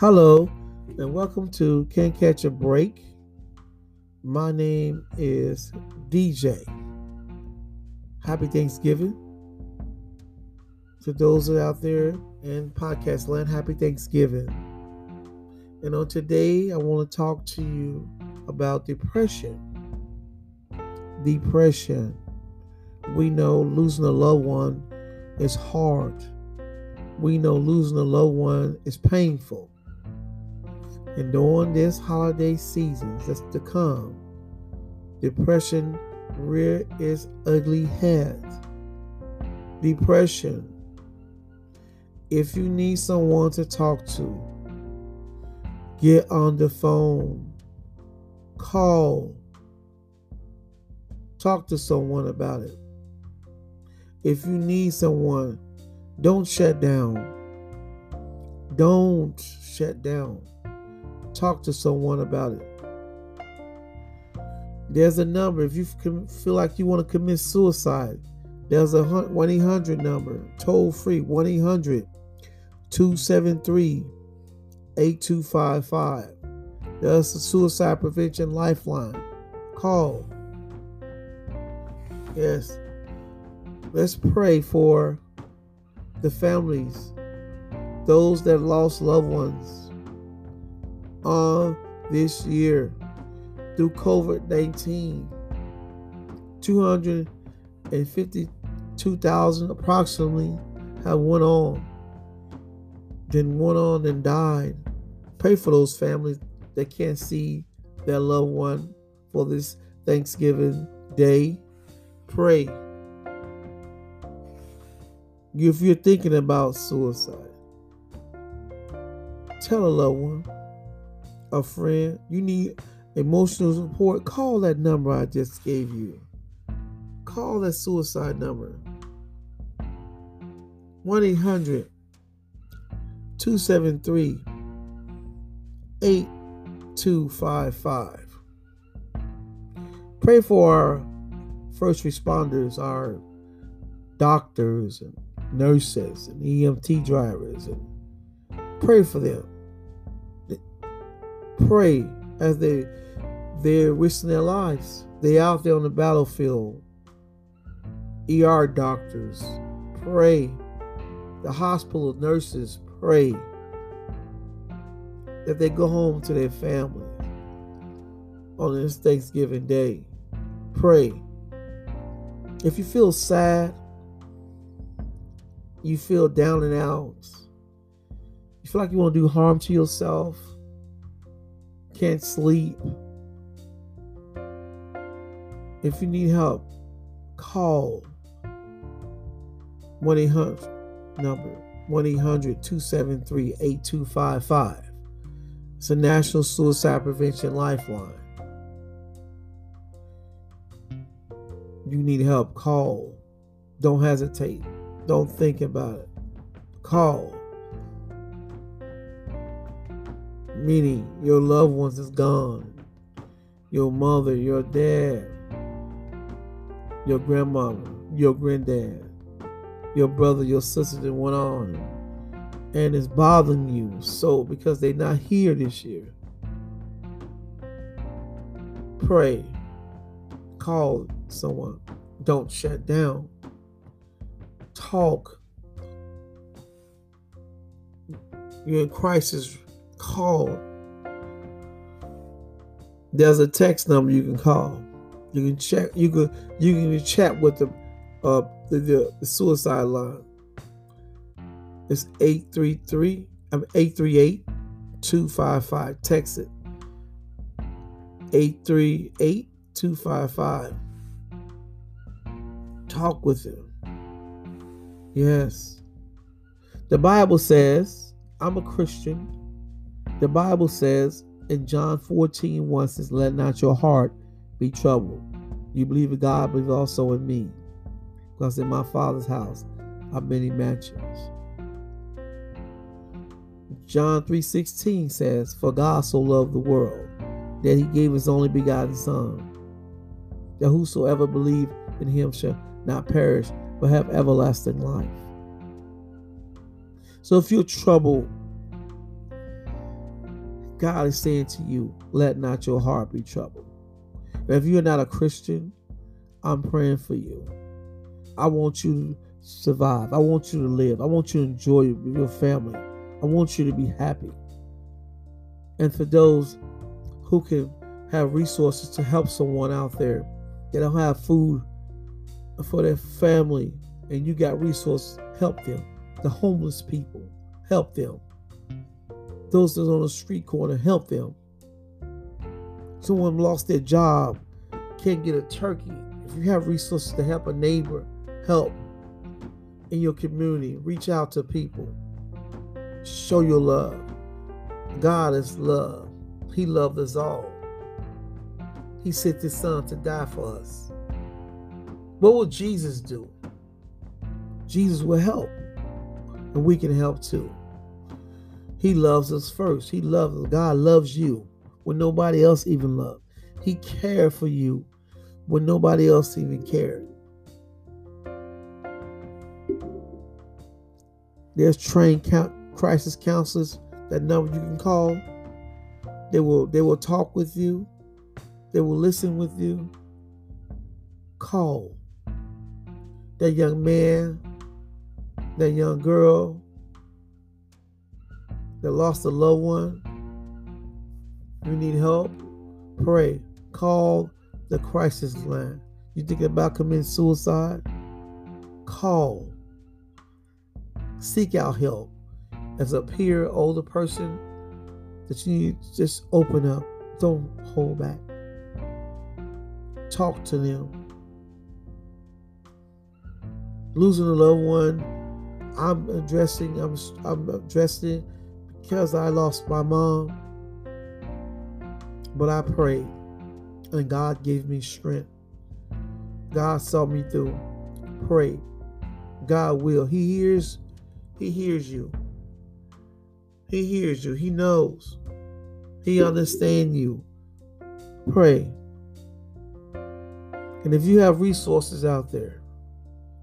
Hello, and welcome to Can't Catch a Break. My name is DJ. Happy Thanksgiving to those out there in podcast land. Happy Thanksgiving. And on today, I want to talk to you about depression. Depression. We know losing a loved one is hard. We know losing a loved one is painful. And during this holiday season that's to come, depression rear its ugly head. Depression. If you need someone to talk to, get on the phone, call, talk to someone about it. If you need someone, don't shut down. Don't shut down talk to someone about it. There's a number if you feel like you want to commit suicide. There's a 1 800 number, toll free 1 800 273 8255. There's a suicide prevention lifeline. Call. Yes. Let's pray for the families, those that lost loved ones this year through COVID 19. 252,000 approximately have went on, then went on and died. Pray for those families that can't see their loved one for this Thanksgiving day. Pray. If you're thinking about suicide, tell a loved one a friend, you need emotional support, call that number I just gave you. Call that suicide number 1 800 273 8255. Pray for our first responders, our doctors and nurses and EMT drivers, and pray for them pray as they they're risking their lives. They out there on the battlefield. ER doctors, pray. The hospital nurses, pray. That they go home to their family on this Thanksgiving Day. Pray. If you feel sad, you feel down and out, you feel like you want to do harm to yourself, can't sleep, if you need help, call 1 800 number 1 800 273 8255. It's a National Suicide Prevention Lifeline. You need help, call. Don't hesitate. Don't think about it. Call. Meaning your loved ones is gone. Your mother, your dad, your grandmother, your granddad, your brother, your sister that went on and it's bothering you so because they're not here this year. Pray. Call someone. Don't shut down. Talk. You're in crisis call. There's a text number you can call. You can check. You can you can chat with the uh the, the, suicide line. It's 833 I'm 838 255. Text it. 838 255. Talk with him. Yes. The Bible says, I'm a Christian. The Bible says in John 14, 1 says, Let not your heart be troubled. You believe in God, believe also in me. Because in my Father's house are many mansions. John 3:16 says, For God so loved the world that he gave his only begotten Son, that whosoever believe in him shall not perish, but have everlasting life. So if you're troubled God is saying to you, let not your heart be troubled. If you're not a Christian, I'm praying for you. I want you to survive. I want you to live. I want you to enjoy your family. I want you to be happy. And for those who can have resources to help someone out there that don't have food for their family and you got resources, help them. The homeless people, help them. Those that are on the street corner, help them. Someone lost their job, can't get a turkey. If you have resources to help a neighbor, help in your community. Reach out to people. Show your love. God is love. He loved us all. He sent his son to die for us. What will Jesus do? Jesus will help. And we can help too. He loves us first. He loves us. God loves you when nobody else even loves. He cared for you when nobody else even cared. There's trained crisis counselors. That number you can call. They will they will talk with you. They will listen with you. Call that young man, that young girl that lost a loved one. You need help? Pray. Call the crisis line. You thinking about committing suicide? Call. Seek out help. As a peer, older person, that you need just open up. Don't hold back. Talk to them. Losing a loved one, I'm addressing. I'm I'm addressing because I lost my mom. But I prayed, and God gave me strength. God saw me through. Pray. God will. He hears. He hears you. He hears you. He knows. He understands you. Pray. And if you have resources out there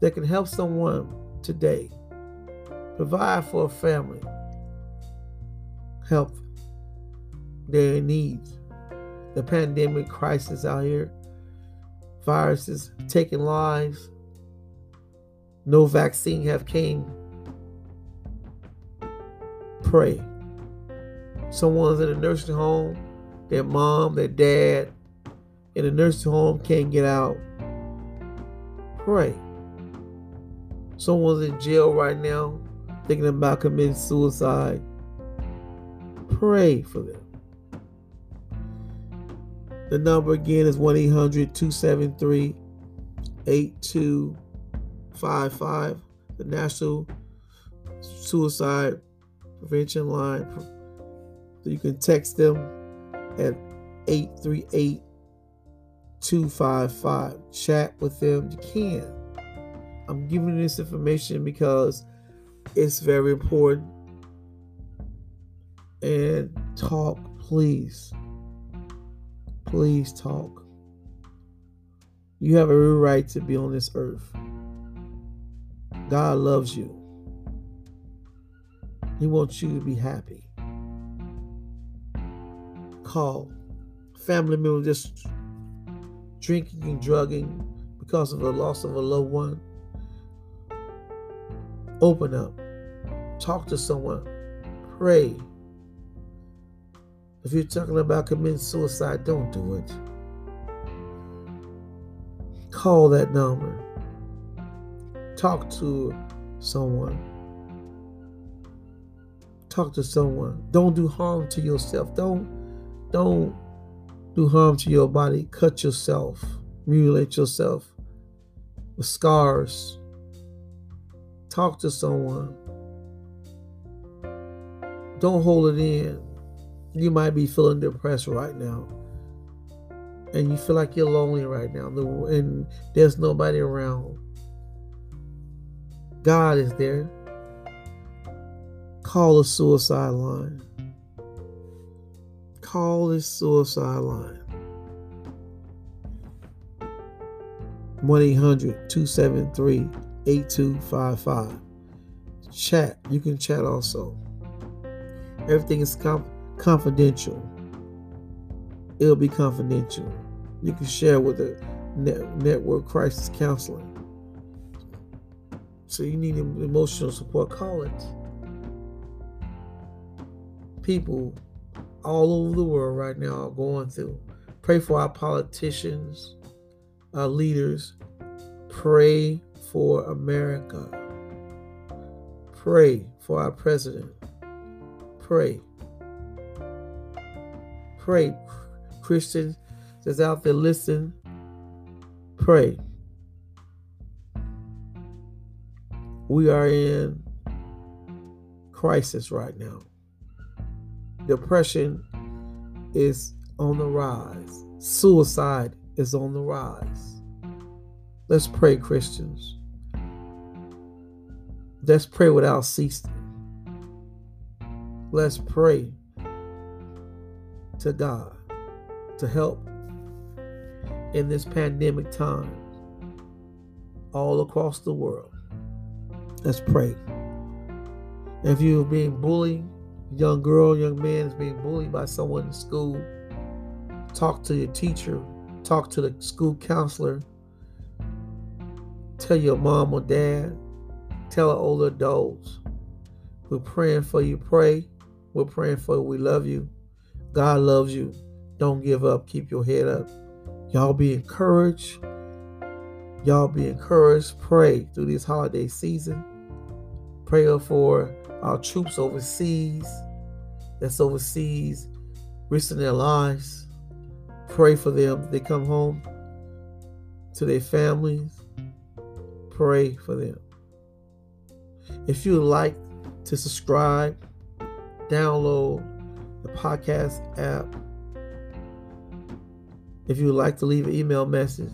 that can help someone today, provide for a family, help their needs. The pandemic crisis out here, viruses taking lives, no vaccine have came. Pray. Someone's in a nursing home, their mom, their dad in a nursing home can't get out. Pray. Someone's in jail right now thinking about committing suicide. Pray for them. The number again is 1 800 273 8255, the National Suicide Prevention Line. So you can text them at 838 255. Chat with them. You can. I'm giving this information because it's very important and talk, please. Please talk. You have every right to be on this earth. God loves you. He wants you to be happy. Call family members just drinking and drugging because of the loss of a loved one. Open up. Talk to someone. Pray. If you're talking about committing suicide, don't do it. Call that number. Talk to someone. Talk to someone. Don't do harm to yourself. Don't don't do harm to your body. Cut yourself. Mutilate yourself with scars. Talk to someone. Don't hold it in. You might be feeling depressed right now. And you feel like you're lonely right now. And there's nobody around. God is there. Call a suicide line. Call this suicide line. 1 800 273 8255. Chat. You can chat also. Everything is comp- confidential. It'll be confidential. You can share with the network crisis counseling. So you need emotional support. Call it. People all over the world right now are going through. Pray for our politicians, our leaders. Pray for America. Pray for our president. Pray. Pray. Christians that's out there, listen. Pray. We are in crisis right now. Depression is on the rise. Suicide is on the rise. Let's pray, Christians. Let's pray without ceasing. Let's pray to God to help in this pandemic time all across the world. Let's pray. If you're being bullied, young girl, young man is being bullied by someone in school, talk to your teacher, talk to the school counselor, tell your mom or dad, tell older adults. We're praying for you. Pray. We're praying for you. We love you. God loves you. Don't give up. Keep your head up. Y'all be encouraged. Y'all be encouraged. Pray through this holiday season. Pray for our troops overseas, that's overseas, risking their lives. Pray for them. They come home to their families. Pray for them. If you like to subscribe, download the podcast app if you would like to leave an email message,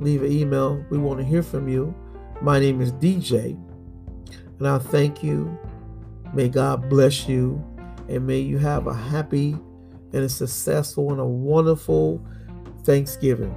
leave an email. We want to hear from you. My name is DJ, and I thank you. May God bless you, and may you have a happy and a successful and a wonderful Thanksgiving.